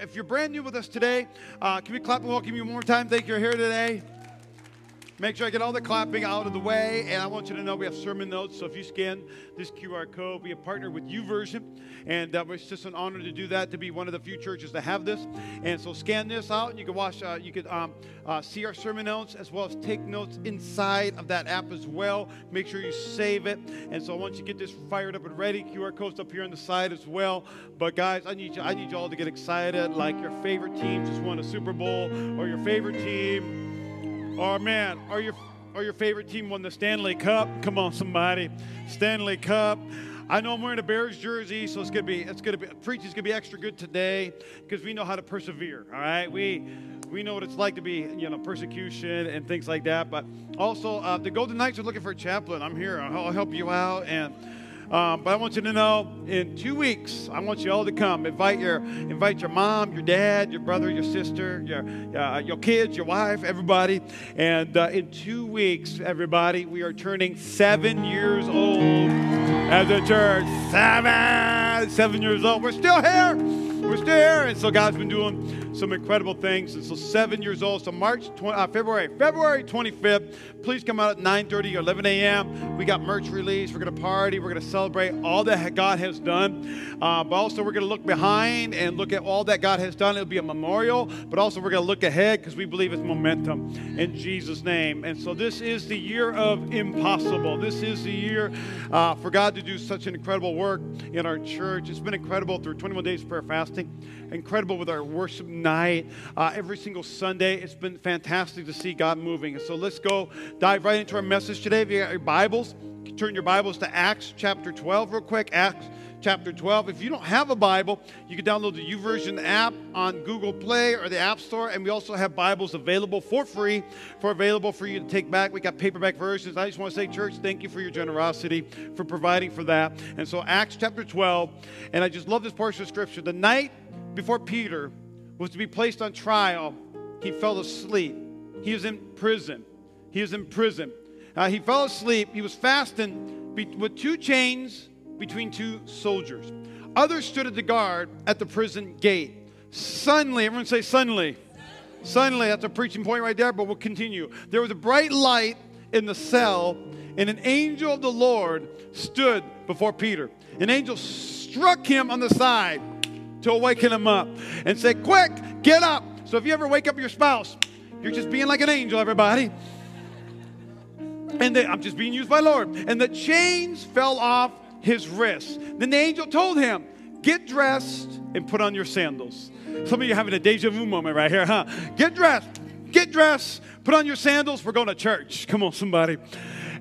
If you're brand new with us today, uh, can we clap and welcome you one more time? Thank you for here today. Make sure I get all the clapping out of the way. And I want you to know we have sermon notes. So if you scan this QR code, we have partnered with YouVersion. And uh, it's just an honor to do that, to be one of the few churches to have this. And so scan this out, and you can watch, uh, you can um, uh, see our sermon notes as well as take notes inside of that app as well. Make sure you save it. And so once you get this fired up and ready, QR code's up here on the side as well. But guys, I need you, I need you all to get excited, like your favorite team just won a Super Bowl, or your favorite team or man, are your or your favorite team won the Stanley Cup. Come on, somebody, Stanley Cup. I know I'm wearing a Bears jersey, so it's gonna be it's gonna be preaching's gonna be extra good today because we know how to persevere. All right, we we know what it's like to be you know persecution and things like that. But also, uh, the Golden Knights are looking for a chaplain. I'm here. I'll help you out and. Um, but I want you to know, in two weeks, I want you all to come. Invite your, invite your mom, your dad, your brother, your sister, your, uh, your kids, your wife, everybody. And uh, in two weeks, everybody, we are turning seven years old as a church. Seven, seven years old. We're still here. We're still here. And so God's been doing some incredible things. And so seven years old. So March, 20, uh, February, February 25th. Please come out at 9:30 or 11 a.m. We got merch release. We're gonna party. We're gonna celebrate all that God has done. Uh, but also we're gonna look behind and look at all that God has done. It'll be a memorial. But also we're gonna look ahead because we believe it's momentum in Jesus' name. And so this is the year of impossible. This is the year uh, for God to do such an incredible work in our church. It's been incredible through 21 days of prayer fasting. Incredible with our worship night uh, every single Sunday. It's been fantastic to see God moving. And so let's go dive right into our message today. If you got your Bibles, you turn your Bibles to Acts chapter 12 real quick. Acts chapter 12. If you don't have a Bible, you can download the YouVersion app on Google Play or the App Store. And we also have Bibles available for free, for available for you to take back. We got paperback versions. I just want to say, church, thank you for your generosity, for providing for that. And so Acts chapter 12, and I just love this portion of scripture. The night before Peter was to be placed on trial, he fell asleep. He was in prison. He was in prison. Uh, he fell asleep. He was fasting be- with two chains between two soldiers. Others stood at the guard at the prison gate. Suddenly, everyone say suddenly. Suddenly, that's a preaching point right there, but we'll continue. There was a bright light in the cell, and an angel of the Lord stood before Peter. An angel struck him on the side to awaken him up and say, Quick, get up. So if you ever wake up your spouse, you're just being like an angel, everybody. And the, I'm just being used by Lord. And the chains fell off his wrists. Then the angel told him, Get dressed and put on your sandals. Some of you having a deja vu moment right here, huh? Get dressed, get dressed, put on your sandals. We're going to church. Come on, somebody.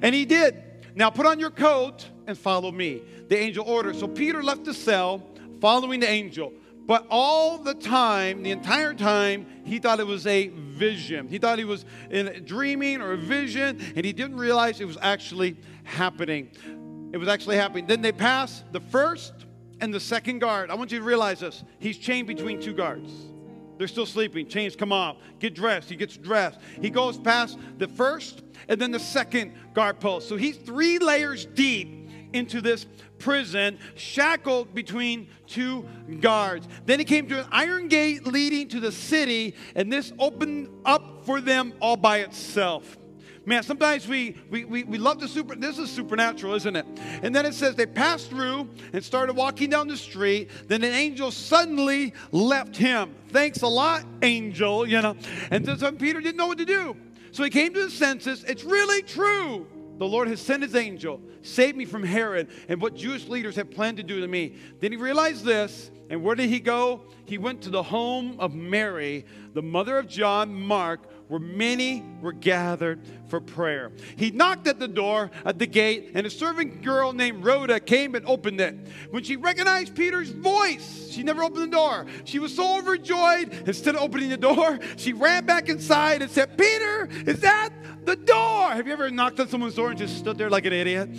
And he did. Now put on your coat and follow me. The angel ordered. So Peter left the cell following the angel. But all the time, the entire time, he thought it was a vision. He thought he was in dreaming or a vision, and he didn't realize it was actually happening. It was actually happening. Then they pass the first and the second guard. I want you to realize this. He's chained between two guards. They're still sleeping. Chains come off. Get dressed. He gets dressed. He goes past the first and then the second guard post. So he's three layers deep into this prison, shackled between two guards. Then he came to an iron gate leading to the city, and this opened up for them all by itself. Man, sometimes we, we, we, we love the super, this is supernatural, isn't it? And then it says they passed through and started walking down the street. Then an angel suddenly left him. Thanks a lot, angel, you know. And so Peter didn't know what to do. So he came to his senses. It's really true. The Lord has sent his angel, saved me from Herod and what Jewish leaders had planned to do to me. Then he realized this, and where did he go? He went to the home of Mary, the mother of John Mark, where many were gathered for prayer. He knocked at the door at the gate, and a servant girl named Rhoda came and opened it. When she recognized Peter's voice, she never opened the door. She was so overjoyed, instead of opening the door, she ran back inside and said, Peter, is that the door? Have you ever knocked on someone's door and just stood there like an idiot?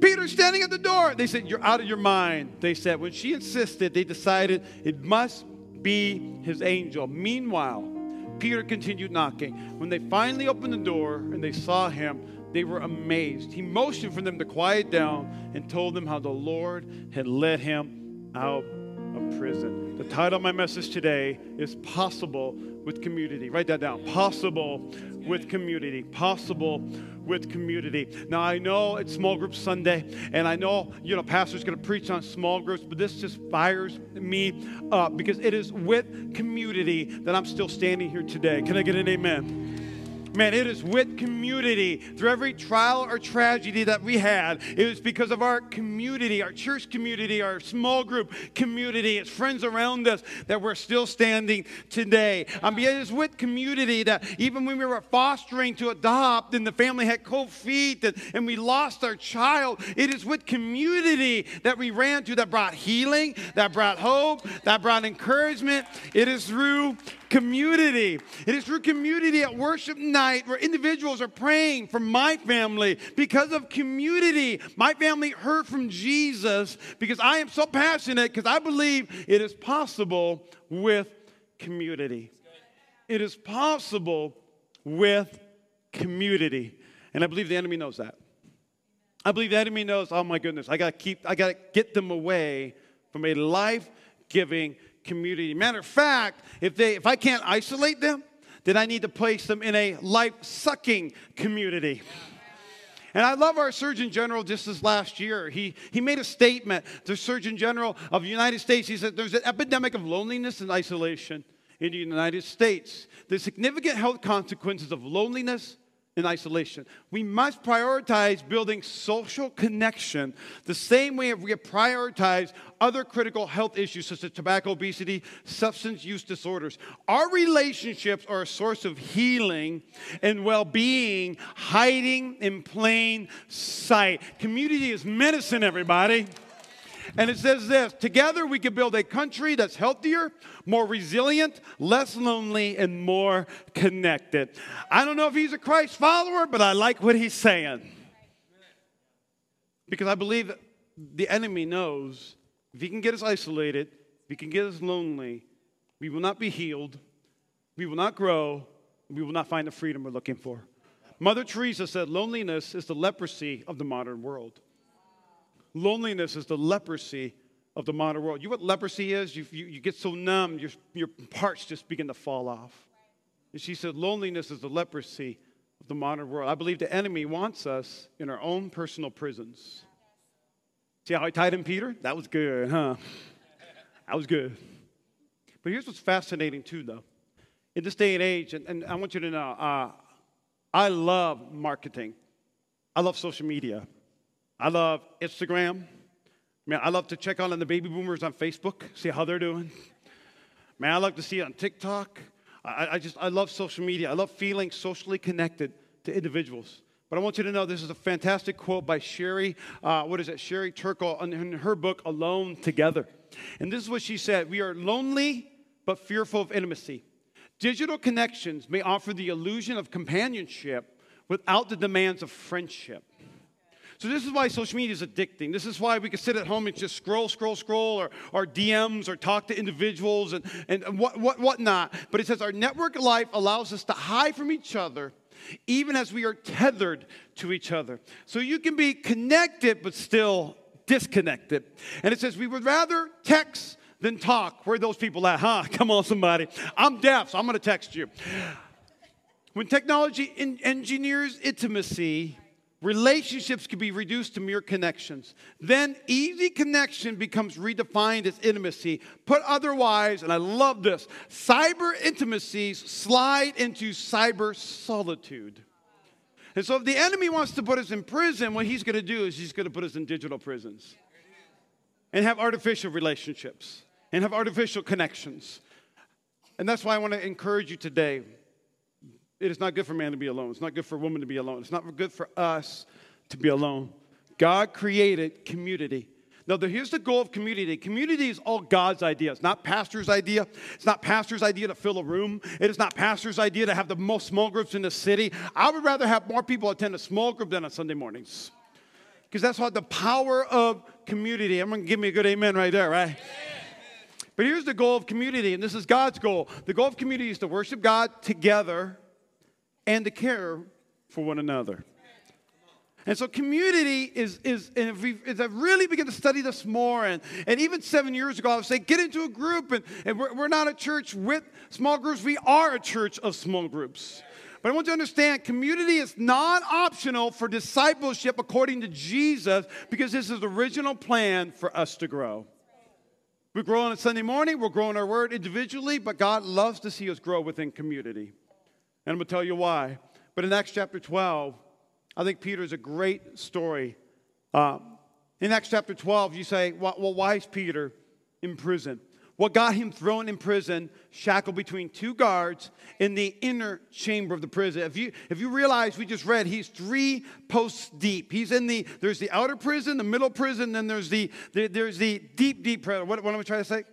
Peter standing at the door. They said, You're out of your mind. They said, When she insisted, they decided it must be his angel. Meanwhile, Peter continued knocking. When they finally opened the door and they saw him, they were amazed. He motioned for them to quiet down and told them how the Lord had led him out of prison. The title of my message today is Possible with Community. Write that down. Possible with Community. Possible with Community. Now, I know it's Small Group Sunday, and I know, you know, Pastor's going to preach on small groups, but this just fires me up because it is with community that I'm still standing here today. Can I get an amen? Man, it is with community. Through every trial or tragedy that we had, it was because of our community, our church community, our small group community, its friends around us that we're still standing today. Mean, it is with community that even when we were fostering to adopt and the family had cold feet and, and we lost our child, it is with community that we ran to that brought healing, that brought hope, that brought encouragement. It is through community. It is through community at worship night where individuals are praying for my family because of community. My family heard from Jesus because I am so passionate because I believe it is possible with community. It is possible with community. And I believe the enemy knows that. I believe the enemy knows, oh my goodness, I gotta keep, I gotta get them away from a life-giving community. Matter of fact, if they if I can't isolate them, then I need to place them in a life-sucking community. And I love our Surgeon General just this last year. He, he made a statement, the Surgeon General of the United States. He said there's an epidemic of loneliness and isolation in the United States. The significant health consequences of loneliness in isolation. We must prioritize building social connection the same way we prioritize other critical health issues such as tobacco, obesity, substance use disorders. Our relationships are a source of healing and well being, hiding in plain sight. Community is medicine, everybody. And it says this Together we can build a country that's healthier, more resilient, less lonely, and more connected. I don't know if he's a Christ follower, but I like what he's saying. Because I believe the enemy knows if he can get us isolated, if he can get us lonely, we will not be healed, we will not grow, we will not find the freedom we're looking for. Mother Teresa said loneliness is the leprosy of the modern world. Loneliness is the leprosy of the modern world. You know what leprosy is? You, you, you get so numb, your, your parts just begin to fall off. And she said, loneliness is the leprosy of the modern world. I believe the enemy wants us in our own personal prisons. See how I tied in Peter? That was good, huh? That was good. But here's what's fascinating, too, though. In this day and age, and, and I want you to know, uh, I love marketing, I love social media. I love Instagram. Man, I love to check on the baby boomers on Facebook, see how they're doing. Man, I love to see it on TikTok. I, I just, I love social media. I love feeling socially connected to individuals. But I want you to know this is a fantastic quote by Sherry, uh, what is it, Sherry Turkle in her book, Alone Together. And this is what she said We are lonely but fearful of intimacy. Digital connections may offer the illusion of companionship without the demands of friendship. So this is why social media is addicting. This is why we can sit at home and just scroll, scroll, scroll, or, or DMs, or talk to individuals and, and what, what, whatnot. But it says our network life allows us to hide from each other even as we are tethered to each other. So you can be connected but still disconnected. And it says we would rather text than talk. Where are those people at? Huh? Come on, somebody. I'm deaf, so I'm going to text you. When technology engineers intimacy, relationships can be reduced to mere connections. Then easy connection becomes redefined as intimacy. Put otherwise, and I love this cyber intimacies slide into cyber solitude. And so, if the enemy wants to put us in prison, what he's going to do is he's going to put us in digital prisons and have artificial relationships and have artificial connections. And that's why I want to encourage you today it is not good for man to be alone. It's not good for woman to be alone. It's not good for us to be alone. God created community. Now, here's the goal of community. Community is all God's idea. It's not pastor's idea. It's not pastor's idea to fill a room. It is not pastor's idea to have the most small groups in the city. I would rather have more people attend a small group than on Sunday mornings. Because that's what the power of community. I'm going to give me a good amen right there, right? But here's the goal of community, and this is God's goal. The goal of community is to worship God together and to care for one another. And so community is, is and if, we, if I really begin to study this more, and, and even seven years ago, I would say, get into a group, and, and we're, we're not a church with small groups, we are a church of small groups. But I want you to understand community is not optional for discipleship according to Jesus because this is the original plan for us to grow. We grow on a Sunday morning, we're growing our word individually, but God loves to see us grow within community. And I'm going to tell you why. But in Acts chapter 12, I think Peter is a great story. Uh, in Acts chapter 12, you say, well, why is Peter in prison? What got him thrown in prison, shackled between two guards in the inner chamber of the prison. If you, if you realize, we just read, he's three posts deep. He's in the, there's the outer prison, the middle prison, then there's the, the there's the deep, deep prison. What, what am I trying to say?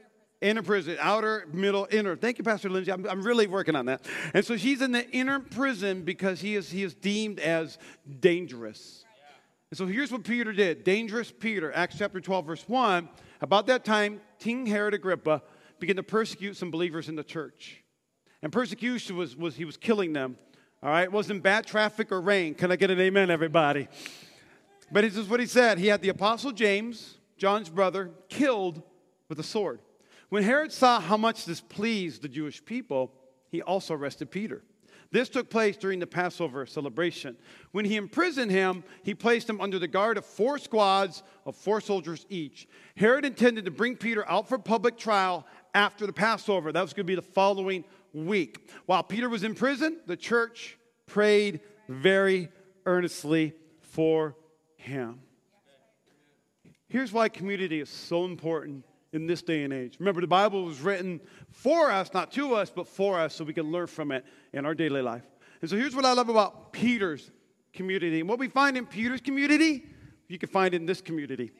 Inner prison, outer, middle, inner. Thank you, Pastor Lindsay. I'm, I'm really working on that. And so he's in the inner prison because he is, he is deemed as dangerous. And so here's what Peter did. Dangerous Peter, Acts chapter 12, verse 1. About that time, King Herod Agrippa began to persecute some believers in the church. And persecution was, was he was killing them. All right, it wasn't bad traffic or rain. Can I get an amen, everybody? But this is what he said. He had the apostle James, John's brother, killed with a sword. When Herod saw how much this pleased the Jewish people, he also arrested Peter. This took place during the Passover celebration. When he imprisoned him, he placed him under the guard of four squads of four soldiers each. Herod intended to bring Peter out for public trial after the Passover. That was going to be the following week. While Peter was in prison, the church prayed very earnestly for him. Here's why community is so important in this day and age. Remember, the Bible was written for us, not to us, but for us, so we can learn from it in our daily life. And so here's what I love about Peter's community. And what we find in Peter's community, you can find in this community.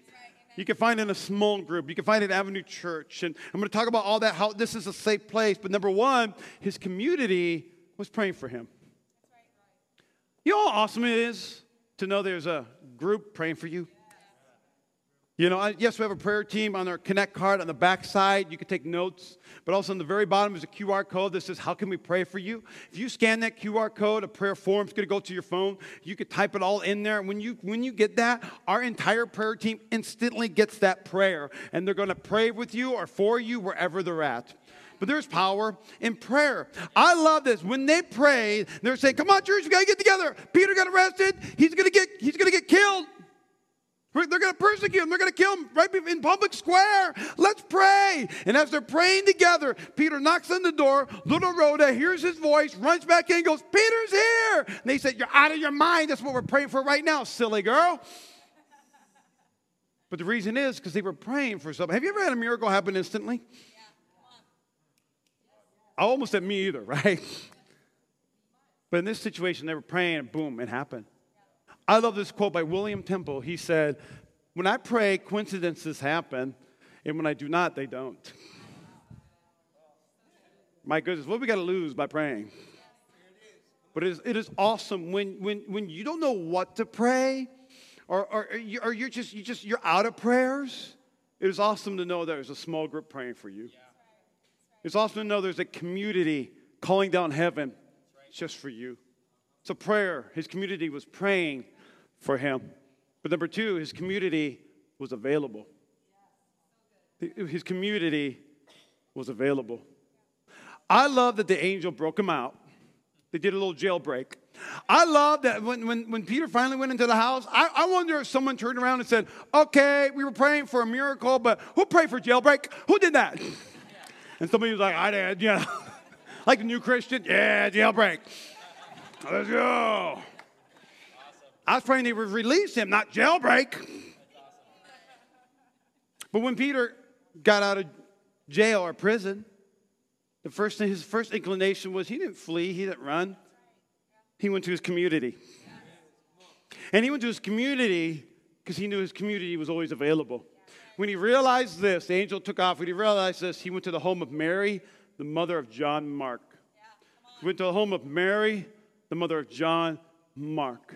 You can find in a small group. You can find in Avenue Church. And I'm going to talk about all that, how this is a safe place. But number one, his community was praying for him. You know how awesome it is to know there's a group praying for you? You know, yes, we have a prayer team on our Connect card on the back side. You can take notes. But also on the very bottom is a QR code that says, How can we pray for you? If you scan that QR code, a prayer form is going to go to your phone. You can type it all in there. And when you, when you get that, our entire prayer team instantly gets that prayer. And they're going to pray with you or for you wherever they're at but there's power in prayer. I love this. When they pray, they're saying, "Come on, church, we gotta get together." Peter got arrested. He's gonna get he's gonna get killed. They're going to persecute him. They're going to kill him right in public square. Let's pray. And as they're praying together, Peter knocks on the door. Little Rhoda hears his voice, runs back in, goes, Peter's here. And they said, You're out of your mind. That's what we're praying for right now, silly girl. But the reason is because they were praying for something. Have you ever had a miracle happen instantly? I almost said me either, right? But in this situation, they were praying, and boom, it happened. I love this quote by William Temple. He said, When I pray, coincidences happen, and when I do not, they don't. My goodness, what we got to lose by praying? But it is, it is awesome when, when, when you don't know what to pray, or, or, you, or you're just, you just you're out of prayers. It is awesome to know there's a small group praying for you. It's awesome to know there's a community calling down heaven just for you. It's a prayer. His community was praying for him. But number two, his community was available. His community was available. I love that the angel broke him out. They did a little jailbreak. I love that when, when, when Peter finally went into the house, I, I wonder if someone turned around and said, Okay, we were praying for a miracle, but who prayed for jailbreak? Who did that? And somebody was like, I did, yeah. like a new Christian, yeah, jailbreak. Let's go. I was praying they would release him, not jailbreak. But when Peter got out of jail or prison, the first thing, his first inclination was he didn't flee, he didn't run. He went to his community. And he went to his community because he knew his community was always available. When he realized this, the angel took off. When he realized this, he went to the home of Mary, the mother of John Mark. He went to the home of Mary, the mother of John Mark.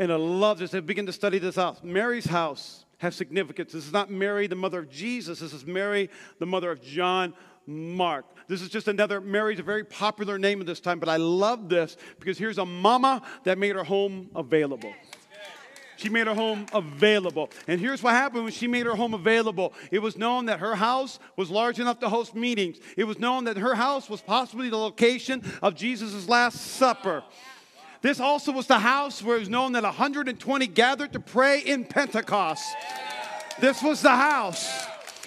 And I love this. I begin to study this out. Mary's house has significance. This is not Mary, the mother of Jesus. This is Mary, the mother of John Mark. This is just another, Mary's a very popular name at this time, but I love this because here's a mama that made her home available. She made her home available. And here's what happened when she made her home available it was known that her house was large enough to host meetings, it was known that her house was possibly the location of Jesus' Last Supper. This also was the house where it was known that 120 gathered to pray in Pentecost. This was the house.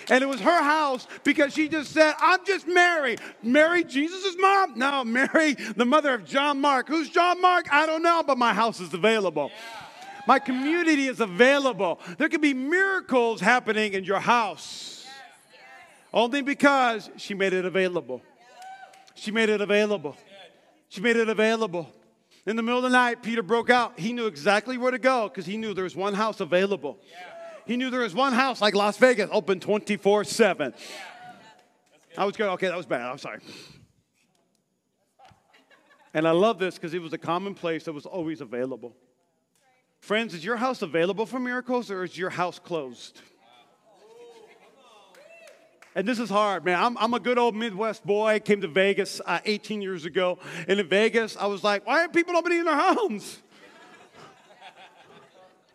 And it was her house because she just said, I'm just Mary. Mary, Jesus' mom? No, Mary, the mother of John Mark. Who's John Mark? I don't know, but my house is available. My community is available. There can be miracles happening in your house. Only because she made it available. She made it available. She made it available. In the middle of the night, Peter broke out. He knew exactly where to go because he knew there was one house available. He knew there was one house like Las Vegas open 24 7. I was good. Okay, that was bad. I'm sorry. And I love this because it was a common place that was always available. Friends, is your house available for miracles or is your house closed? And this is hard, man. I'm, I'm a good old Midwest boy. Came to Vegas uh, 18 years ago. And in Vegas, I was like, why aren't people opening their homes?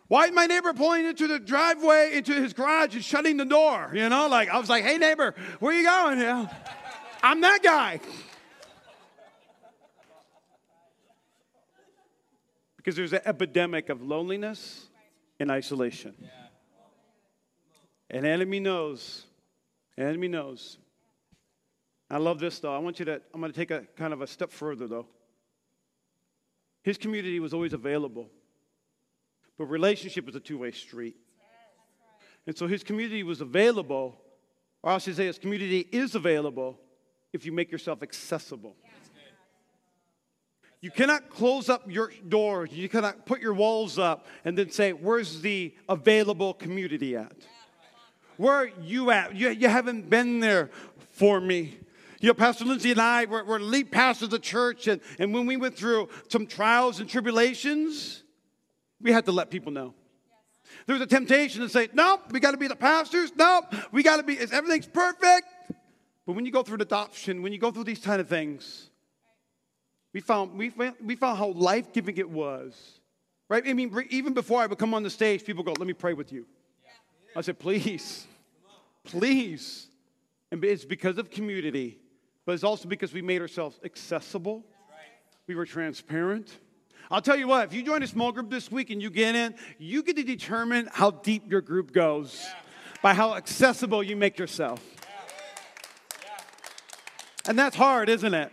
Why is my neighbor pulling into the driveway, into his garage, and shutting the door? You know, like I was like, hey, neighbor, where you going? Yeah. I'm that guy. Because there's an epidemic of loneliness and isolation. And enemy knows. Enemy knows. I love this though. I want you to, I'm going to take a kind of a step further though. His community was always available. But relationship is a two way street. And so his community was available, or I should say, his community is available if you make yourself accessible. You cannot close up your doors. You cannot put your walls up and then say, Where's the available community at? Where are you at? You, you haven't been there for me. You know, Pastor Lindsay and I were, were lead pastors of the church, and, and when we went through some trials and tribulations, we had to let people know. There was a temptation to say, nope, we got to be the pastors. Nope, we got to be, everything's perfect. But when you go through an adoption, when you go through these kind of things, we found, we, we found how life giving it was. Right? I mean, even before I would come on the stage, people go, let me pray with you. I said, please, please. And it's because of community, but it's also because we made ourselves accessible. We were transparent. I'll tell you what, if you join a small group this week and you get in, you get to determine how deep your group goes yeah. by how accessible you make yourself. Yeah. Yeah. And that's hard, isn't it?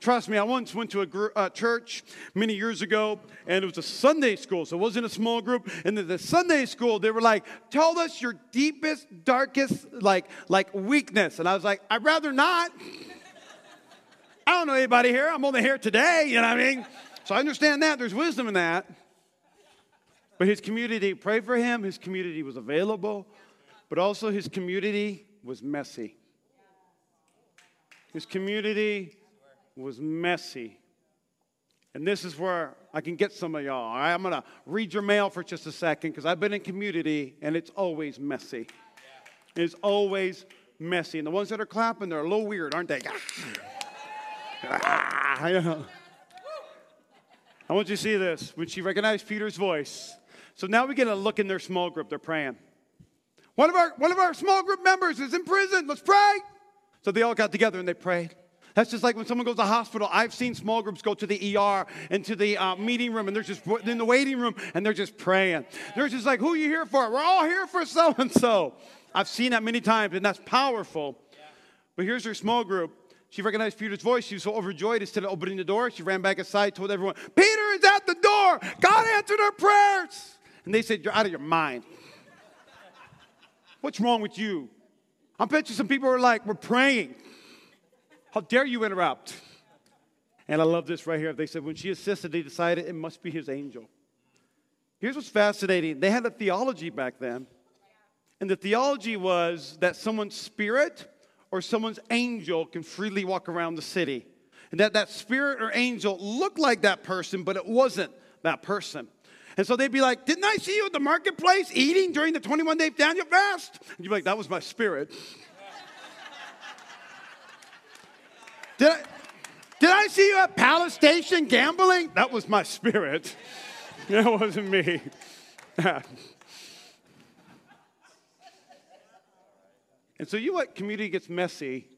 Trust me, I once went to a gr- uh, church many years ago, and it was a Sunday school, so it wasn't a small group. And the Sunday school, they were like, "Tell us your deepest, darkest, like, like weakness." And I was like, "I'd rather not." I don't know anybody here. I'm only here today. You know what I mean? So I understand that. There's wisdom in that. But his community prayed for him, his community was available, but also his community was messy. His community was messy. And this is where I can get some of y'all. All right, I'm going to read your mail for just a second because I've been in community and it's always messy. It's always messy. And the ones that are clapping, they're a little weird, aren't they? ah, I want you to see this. When she recognized Peter's voice. So now we get a look in their small group. They're praying. One of our, one of our small group members is in prison. Let's pray. So they all got together and they prayed. That's just like when someone goes to hospital. I've seen small groups go to the ER and to the uh, meeting room, and they're just in the waiting room and they're just praying. They're just like, "Who are you here for?" We're all here for so and so. I've seen that many times, and that's powerful. But here's her small group. She recognized Peter's voice. She was so overjoyed, instead of opening the door, she ran back aside, told everyone, Peter is at the door. God answered our prayers. And they said, You're out of your mind. What's wrong with you? I bet you some people are like, We're praying. How dare you interrupt? And I love this right here. They said, When she assisted, they decided it must be his angel. Here's what's fascinating they had a theology back then. And the theology was that someone's spirit or someone's angel can freely walk around the city. And that that spirit or angel looked like that person, but it wasn't that person. And so they'd be like, Didn't I see you at the marketplace eating during the 21 day Daniel fast? And you'd be like, That was my spirit. Did, I, did I see you at Palace Station gambling? That was my spirit. That wasn't me. and so you know what community gets messy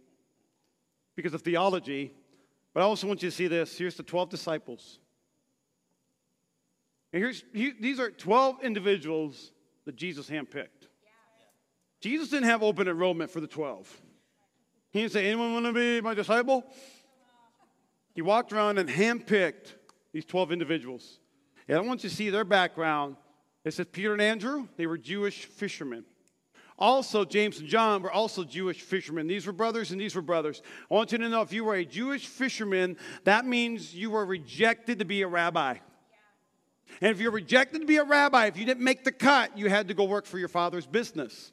because of theology, but I also want you to see this. Here's the 12 disciples. And here's he, these are 12 individuals that Jesus handpicked. Jesus didn't have open enrollment for the 12. He didn't say, Anyone want to be my disciple? He walked around and handpicked these 12 individuals. And I want you to see their background. It says Peter and Andrew, they were Jewish fishermen. Also, James and John were also Jewish fishermen. These were brothers and these were brothers. I want you to know if you were a Jewish fisherman, that means you were rejected to be a rabbi. And if you're rejected to be a rabbi, if you didn't make the cut, you had to go work for your father's business.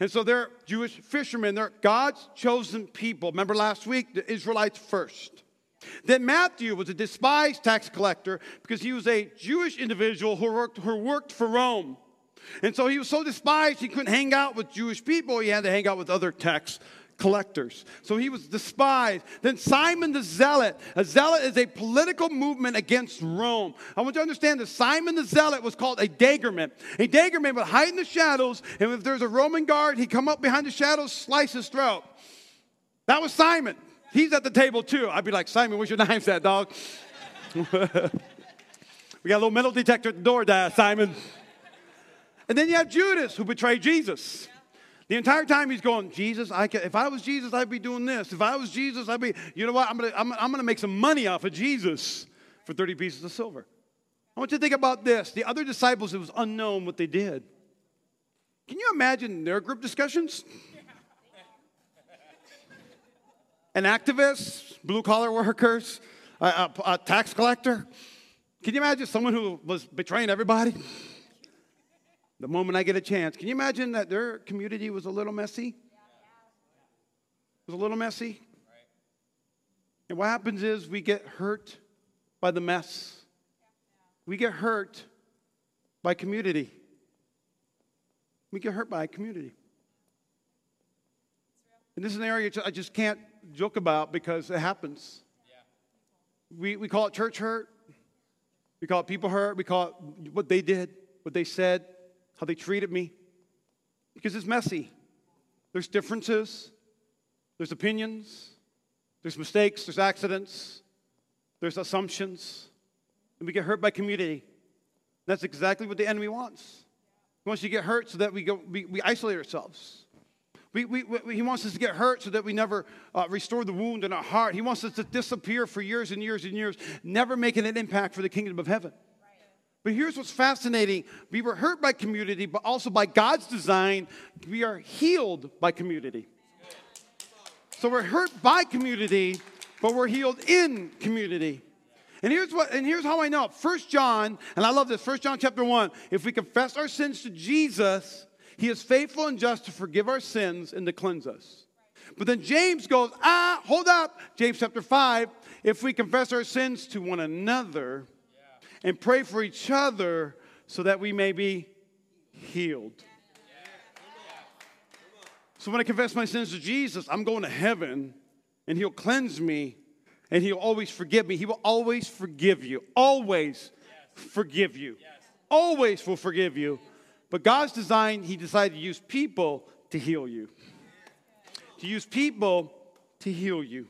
And so they're Jewish fishermen. They're God's chosen people. Remember last week, the Israelites first. Then Matthew was a despised tax collector because he was a Jewish individual who worked, who worked for Rome. And so he was so despised, he couldn't hang out with Jewish people. He had to hang out with other tax collectors. So he was despised. Then Simon the Zealot. A zealot is a political movement against Rome. I want you to understand that Simon the Zealot was called a daggerman. A daggerman would hide in the shadows, and if there's a Roman guard, he'd come up behind the shadows, slice his throat. That was Simon. He's at the table too. I'd be like, Simon, where's your knife at, dog? we got a little metal detector at the door, Simon. And then you have Judas, who betrayed Jesus. The entire time he's going, Jesus, I can, if I was Jesus, I'd be doing this. If I was Jesus, I'd be, you know what, I'm gonna, I'm, I'm gonna make some money off of Jesus for 30 pieces of silver. I want you to think about this. The other disciples, it was unknown what they did. Can you imagine their group discussions? An activist, blue collar workers, a, a, a tax collector. Can you imagine someone who was betraying everybody? The moment I get a chance. Can you imagine that their community was a little messy? It was a little messy. And what happens is we get hurt by the mess. We get hurt by community. We get hurt by community. And this is an area I just can't joke about because it happens. We, we call it church hurt. We call it people hurt. We call it what they did, what they said, how they treated me, because it's messy. There's differences, there's opinions, there's mistakes, there's accidents, there's assumptions, and we get hurt by community. That's exactly what the enemy wants. He wants you to get hurt so that we, go, we, we isolate ourselves. We, we, we, he wants us to get hurt so that we never uh, restore the wound in our heart. He wants us to disappear for years and years and years, never making an impact for the kingdom of heaven. But here's what's fascinating we were hurt by community, but also by God's design, we are healed by community. So we're hurt by community, but we're healed in community. And here's what and here's how I know. First John, and I love this, First John chapter 1. If we confess our sins to Jesus, he is faithful and just to forgive our sins and to cleanse us. But then James goes, ah, hold up. James chapter 5. If we confess our sins to one another, and pray for each other so that we may be healed. So when I confess my sins to Jesus, I'm going to heaven and He'll cleanse me and He'll always forgive me. He will always forgive you. Always forgive you. Always will forgive you. But God's design, He decided to use people to heal you. To use people to heal you.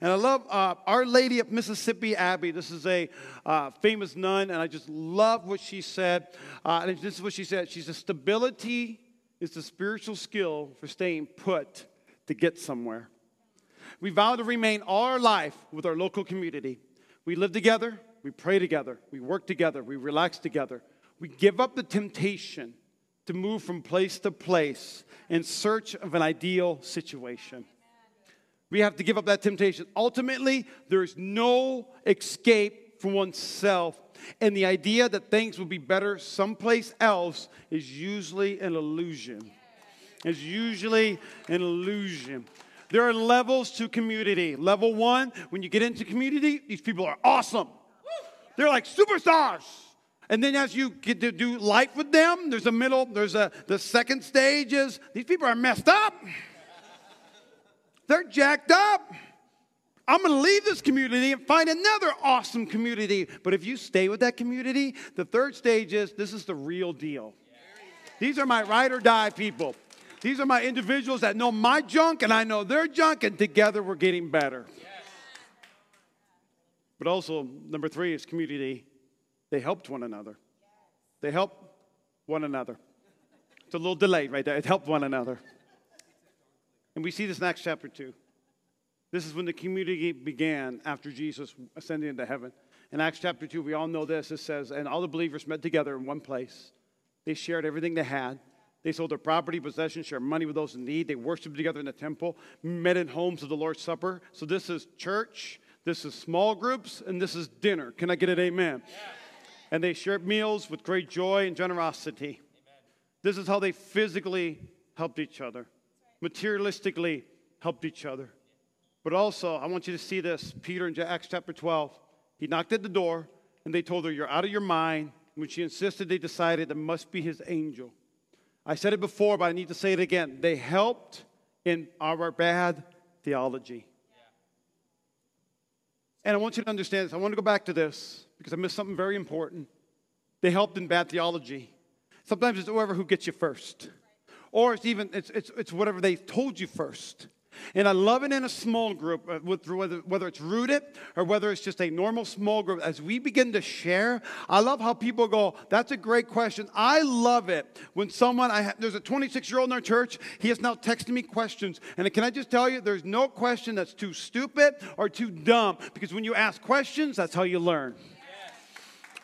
And I love uh, Our Lady of Mississippi Abbey. This is a uh, famous nun, and I just love what she said. Uh, and this is what she said. She said, Stability is the spiritual skill for staying put to get somewhere. We vow to remain all our life with our local community. We live together, we pray together, we work together, we relax together. We give up the temptation to move from place to place in search of an ideal situation. We have to give up that temptation. Ultimately, there is no escape from oneself. And the idea that things will be better someplace else is usually an illusion. It's usually an illusion. There are levels to community. Level one, when you get into community, these people are awesome. They're like superstars. And then as you get to do life with them, there's a middle, there's a the second stage is these people are messed up. They're jacked up. I'm going to leave this community and find another awesome community. But if you stay with that community, the third stage is this is the real deal. These are my ride or die people. These are my individuals that know my junk and I know their junk, and together we're getting better. But also, number three is community. They helped one another. They helped one another. It's a little delayed right there. It helped one another. And we see this in Acts chapter 2. This is when the community began after Jesus ascended into heaven. In Acts chapter 2, we all know this. It says, And all the believers met together in one place. They shared everything they had. They sold their property, possessions, shared money with those in need. They worshiped together in the temple, met in homes of the Lord's Supper. So this is church, this is small groups, and this is dinner. Can I get an amen? Yeah. And they shared meals with great joy and generosity. Amen. This is how they physically helped each other, materialistically helped each other. But also, I want you to see this. Peter in Acts chapter 12, he knocked at the door, and they told her, You're out of your mind. When she insisted, they decided it must be his angel. I said it before, but I need to say it again. They helped in our bad theology. And I want you to understand this. I want to go back to this because I missed something very important. They helped in bad theology. Sometimes it's whoever who gets you first, or it's even it's, it's, it's whatever they told you first. And I love it in a small group, uh, whether, whether it's rooted or whether it's just a normal small group. As we begin to share, I love how people go, That's a great question. I love it when someone, I there's a 26 year old in our church, he is now texting me questions. And can I just tell you, there's no question that's too stupid or too dumb because when you ask questions, that's how you learn.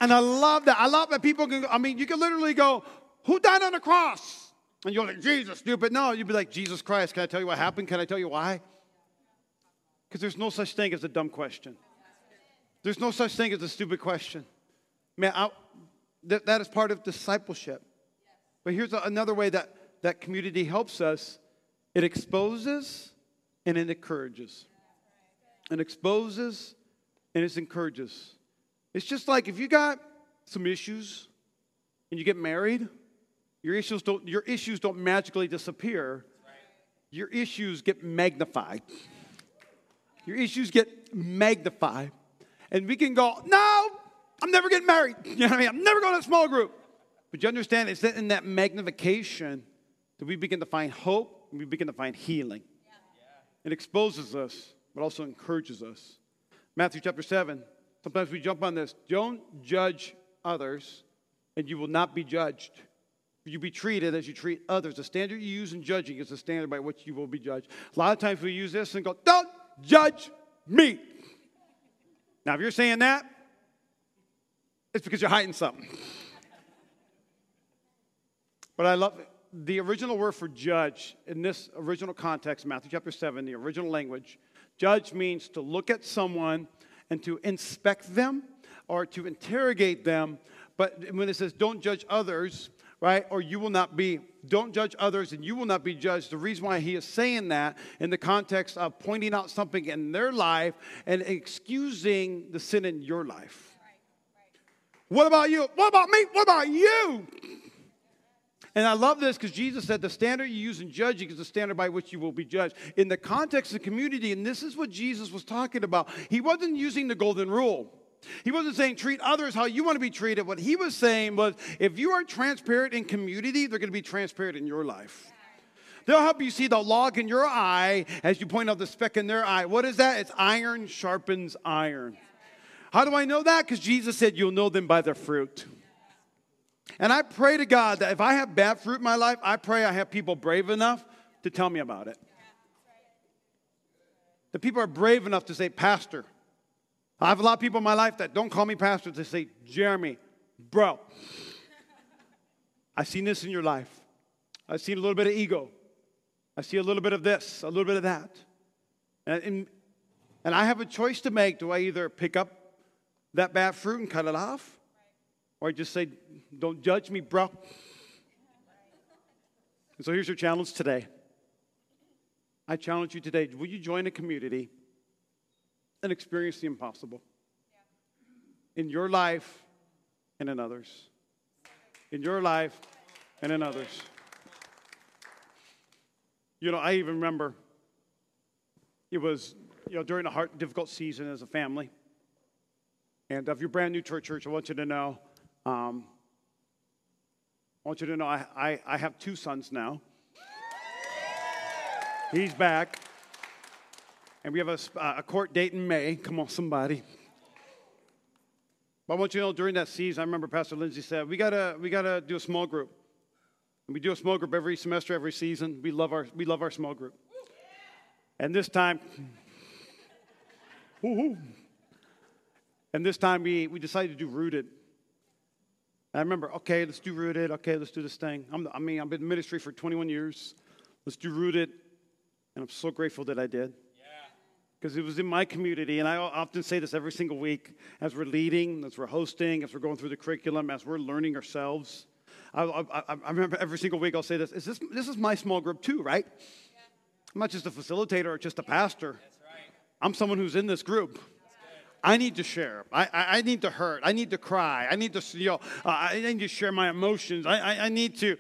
And I love that. I love that people can, I mean, you can literally go, Who died on the cross? And you're like, Jesus, stupid. No, you'd be like, Jesus Christ, can I tell you what happened? Can I tell you why? Because there's no such thing as a dumb question. There's no such thing as a stupid question. Man, I, that, is part of discipleship. But here's a, another way that that community helps us it exposes and it encourages. It exposes and it encourages. It's just like if you got some issues and you get married, your issues don't, your issues don't magically disappear. Your issues get magnified. Your issues get magnified. And we can go, no, I'm never getting married. You know what I mean? I'm never going to a small group. But you understand, it's in that magnification that we begin to find hope and we begin to find healing. It exposes us, but also encourages us. Matthew chapter 7, sometimes we jump on this. Don't judge others, and you will not be judged you be treated as you treat others. The standard you use in judging is the standard by which you will be judged. A lot of times we use this and go, Don't judge me. Now, if you're saying that, it's because you're hiding something. But I love it. the original word for judge in this original context, Matthew chapter 7, the original language. Judge means to look at someone and to inspect them or to interrogate them. But when it says don't judge others, right? Or you will not be, don't judge others and you will not be judged. The reason why he is saying that in the context of pointing out something in their life and excusing the sin in your life. What about you? What about me? What about you? And I love this because Jesus said the standard you use in judging is the standard by which you will be judged. In the context of the community, and this is what Jesus was talking about, he wasn't using the golden rule. He wasn't saying treat others how you want to be treated. What he was saying was if you are transparent in community, they're going to be transparent in your life. They'll help you see the log in your eye as you point out the speck in their eye. What is that? It's iron sharpens iron. How do I know that? Because Jesus said you'll know them by their fruit. And I pray to God that if I have bad fruit in my life, I pray I have people brave enough to tell me about it. The people are brave enough to say, Pastor, I have a lot of people in my life that don't call me pastor. They say, Jeremy, bro, I've seen this in your life. I've seen a little bit of ego. I see a little bit of this, a little bit of that. And, and, and I have a choice to make. Do I either pick up that bad fruit and cut it off? Or I just say, don't judge me, bro. And so here's your challenge today. I challenge you today. Will you join a community and experience the impossible in your life and in others. In your life and in others. You know, I even remember it was you know, during a hard, difficult season as a family. And if you're brand new to our church, I want you to know, um, I want you to know I, I, I have two sons now. He's back. And we have a, uh, a court date in May. Come on, somebody. But I want you to know during that season, I remember Pastor Lindsay said, we gotta, we gotta do a small group. And we do a small group every semester, every season. We love our, we love our small group. And this time, and this time we, we decided to do rooted. And I remember, okay, let's do rooted. Okay, let's do this thing. I'm, I mean, I've been in ministry for 21 years. Let's do rooted. And I'm so grateful that I did because it was in my community. And I often say this every single week as we're leading, as we're hosting, as we're going through the curriculum, as we're learning ourselves. I, I, I remember every single week I'll say this: Is this this is my small group too, right? I'm not just a facilitator or just a pastor. I'm someone who's in this group. I need to share. I, I, I, need to hurt. I need to cry. I need to, you know, uh, I need to share my emotions. I, I, I need to,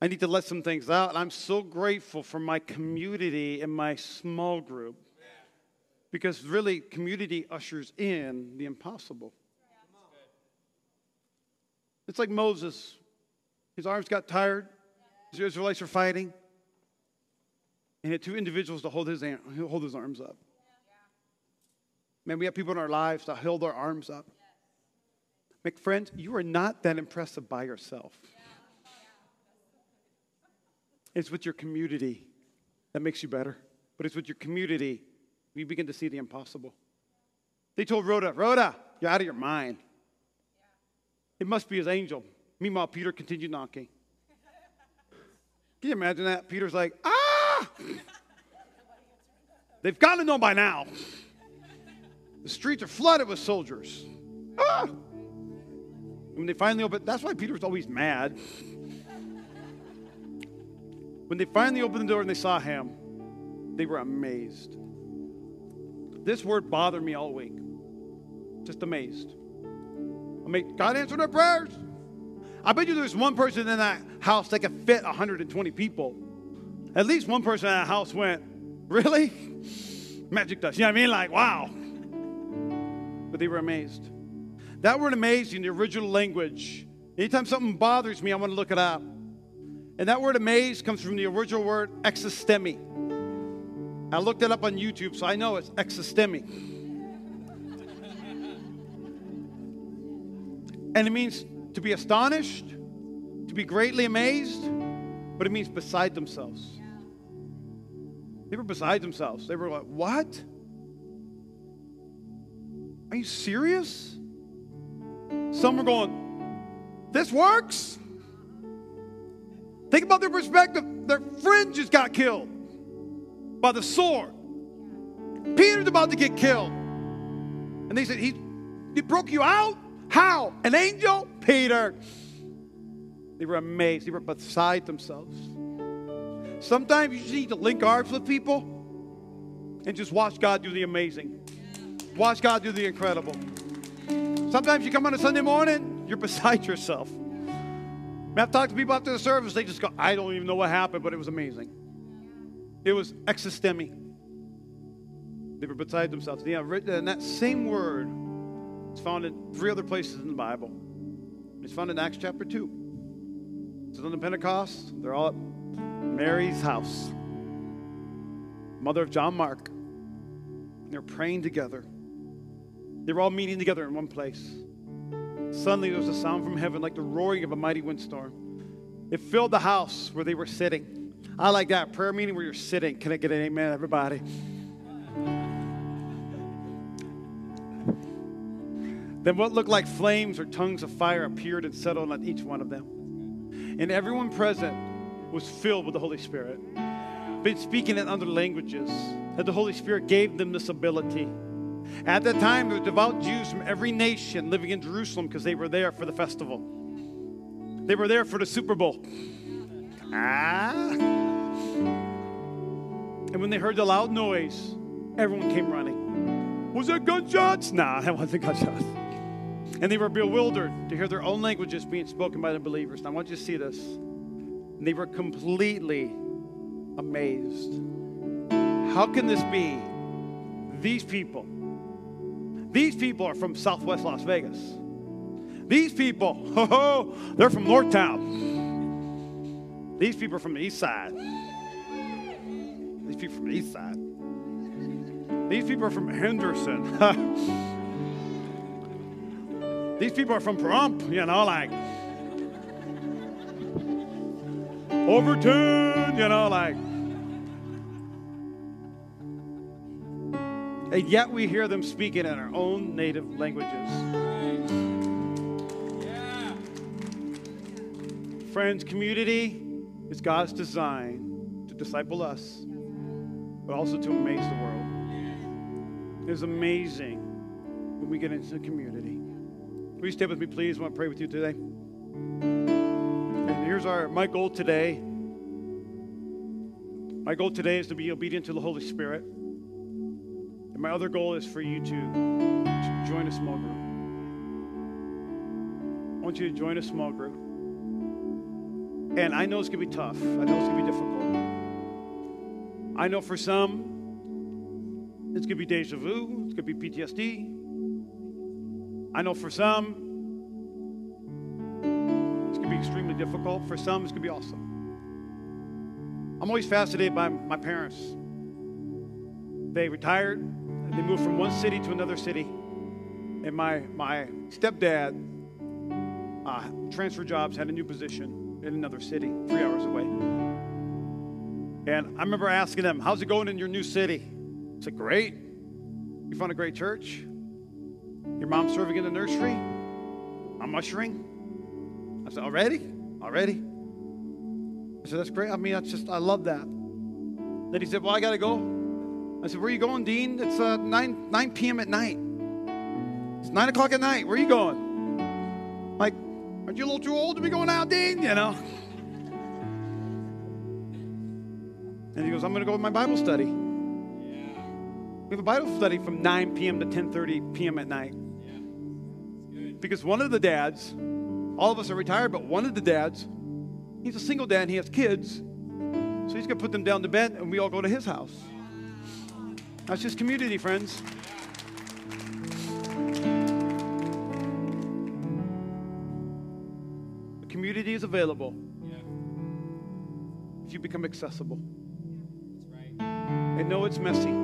I need to let some things out. And I'm so grateful for my community and my small group because really, community ushers in the impossible. It's like Moses. His arms got tired. The Israelites were fighting. And he had two individuals to hold his, hold his arms up. Man, we have people in our lives that hold their arms up. Make friends, you are not that impressive by yourself. It's with your community that makes you better. But it's with your community we begin to see the impossible. They told Rhoda, Rhoda, you're out of your mind. It must be his angel. Meanwhile, Peter continued knocking. Can you imagine that? Peter's like, ah! They've got to know by now. The streets are flooded with soldiers. Ah! When they finally opened, that's why Peter's always mad. When they finally opened the door and they saw him, they were amazed. This word bothered me all week. Just amazed. I mean, God answered our prayers. I bet you there's one person in that house that could fit 120 people. At least one person in that house went, Really? Magic dust. You know what I mean? Like, wow. But they were amazed. That word amazed in the original language. Anytime something bothers me, I want to look it up. And that word amazed comes from the original word existemi. I looked it up on YouTube, so I know it's existemi. and it means to be astonished, to be greatly amazed, but it means beside themselves. They were beside themselves. They were like, What? Are you serious? Some were going, This works? Think about their perspective. Their friend just got killed by the sword. Peter's about to get killed. And they said, He, he broke you out? How? An angel? Peter. They were amazed. They were beside themselves. Sometimes you just need to link arms with people and just watch God do the amazing. Watch God do the incredible. Sometimes you come on a Sunday morning, you're beside yourself. I've talked to people after the service, they just go, I don't even know what happened, but it was amazing. It was existemi. They were beside themselves. Yeah, and that same word is found in three other places in the Bible. It's found in Acts chapter 2. It's on the Pentecost. They're all at Mary's house, mother of John Mark. They're praying together. They were all meeting together in one place. Suddenly there was a sound from heaven like the roaring of a mighty windstorm. It filled the house where they were sitting. I like that prayer meeting where you're sitting. Can I get an amen, everybody? Then what looked like flames or tongues of fire appeared and settled on each one of them. And everyone present was filled with the Holy Spirit, been speaking in other languages, that the Holy Spirit gave them this ability. At that time, there were devout Jews from every nation living in Jerusalem because they were there for the festival. They were there for the Super Bowl. Ah. And when they heard the loud noise, everyone came running. Was that gunshots? Nah, that wasn't gunshots. And they were bewildered to hear their own languages being spoken by the believers. Now, I want you to see this. And they were completely amazed. How can this be? these people, these people are from Southwest Las Vegas. These people, oh, they're from Northtown. These people are from the east side. These people from east side. These people are from Henderson. These people are from Pahrump, you know, like Overton, you know, like. And yet we hear them speaking in our own native languages. Friends, community is God's design to disciple us, but also to amaze the world. It's amazing when we get into the community. Will you stay with me, please? I want to pray with you today. And here's our my goal today. My goal today is to be obedient to the Holy Spirit. And my other goal is for you to, to join a small group. I want you to join a small group. And I know it's going to be tough. I know it's going to be difficult. I know for some, it's going to be deja vu. It's going to be PTSD. I know for some, it's going to be extremely difficult. For some, it's going to be awesome. I'm always fascinated by my parents. They retired, they moved from one city to another city. And my, my stepdad uh, transferred jobs, had a new position in another city, three hours away. And I remember asking them, How's it going in your new city? I said, Great. You found a great church? Your mom's serving in the nursery? I'm ushering? I said, Already? Already? I said, That's great. I mean, that's just, I love that. Then he said, Well, I got to go. I said, Where are you going, Dean? It's uh, 9, 9 p.m. at night. It's 9 o'clock at night. Where are you going? Like, aren't you a little too old to be going out, Dean? You know? And he goes, I'm going to go to my Bible study. We have a Bible study from 9 p.m. to 10:30 p.m. at night. Because one of the dads, all of us are retired, but one of the dads, he's a single dad and he has kids. So he's going to put them down to bed and we all go to his house. That's just community, friends. The community is available if you become accessible. I know it's messy.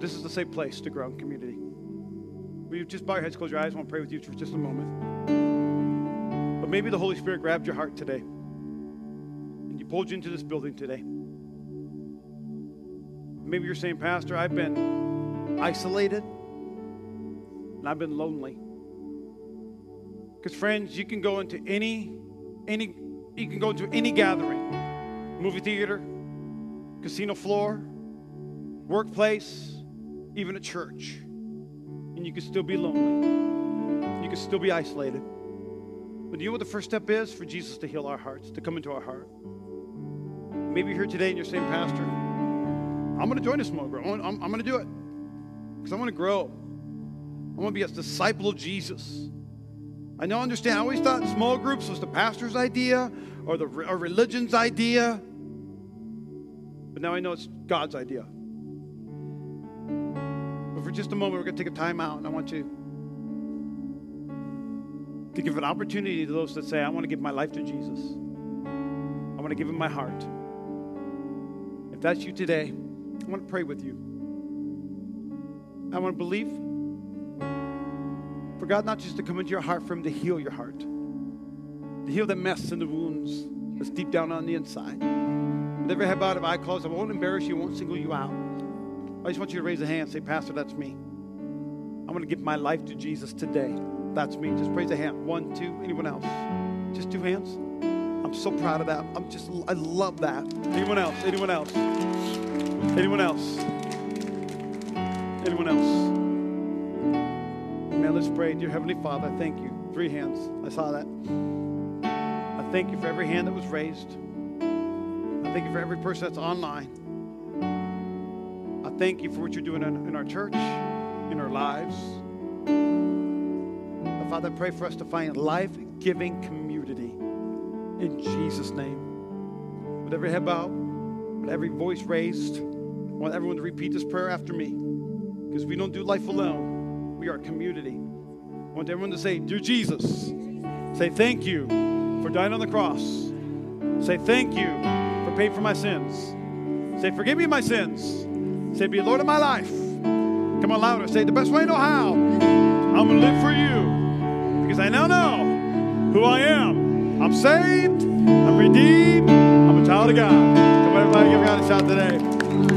This is the safe place to grow in community. Will you just bow your heads, close your eyes? I want to pray with you for just a moment. But maybe the Holy Spirit grabbed your heart today and you pulled you into this building today. Maybe you're saying, Pastor, I've been isolated and I've been lonely. Because friends, you can go into any, any, you can go into any gathering, movie theater, casino floor, workplace, even a church, and you can still be lonely. You can still be isolated. But do you know what the first step is for Jesus to heal our hearts, to come into our heart? Maybe you're here today and you're saying, Pastor, I'm going to join a small group. I'm, I'm, I'm going to do it because I want to grow. I want to be a disciple of Jesus. I know, understand. I always thought small groups was the pastor's idea or the or religion's idea. But now I know it's God's idea. But for just a moment, we're going to take a time out, and I want you to give an opportunity to those that say, I want to give my life to Jesus. I want to give him my heart. If that's you today, I want to pray with you. I want to believe for God not just to come into your heart, for him to heal your heart, to heal the mess and the wounds that's deep down on the inside. With every head bowed, eye closed, I won't embarrass you, I won't single you out. I just want you to raise a hand and say, Pastor, that's me. I'm going to give my life to Jesus today. That's me. Just raise a hand. One, two, anyone else? Just two hands? I'm so proud of that. I'm just, I love that. Anyone else? Anyone else? Anyone else? Anyone else? Man, let's pray. Dear Heavenly Father, thank you. Three hands. I saw that. I thank you for every hand that was raised. Thank you for every person that's online. I thank you for what you're doing in, in our church, in our lives. But Father, I pray for us to find life giving community. In Jesus' name. With every head bowed, with every voice raised, I want everyone to repeat this prayer after me because we don't do life alone. We are a community. I want everyone to say, Dear Jesus, say thank you for dying on the cross. Say thank you for paying for my sins. Say, forgive me my sins. Say, be Lord of my life. Come on, louder. Say, the best way I know how. I'm going to live for you because I now know who I am. I'm saved. I'm redeemed. I'm a child of God. Come on, everybody, give God a shout today.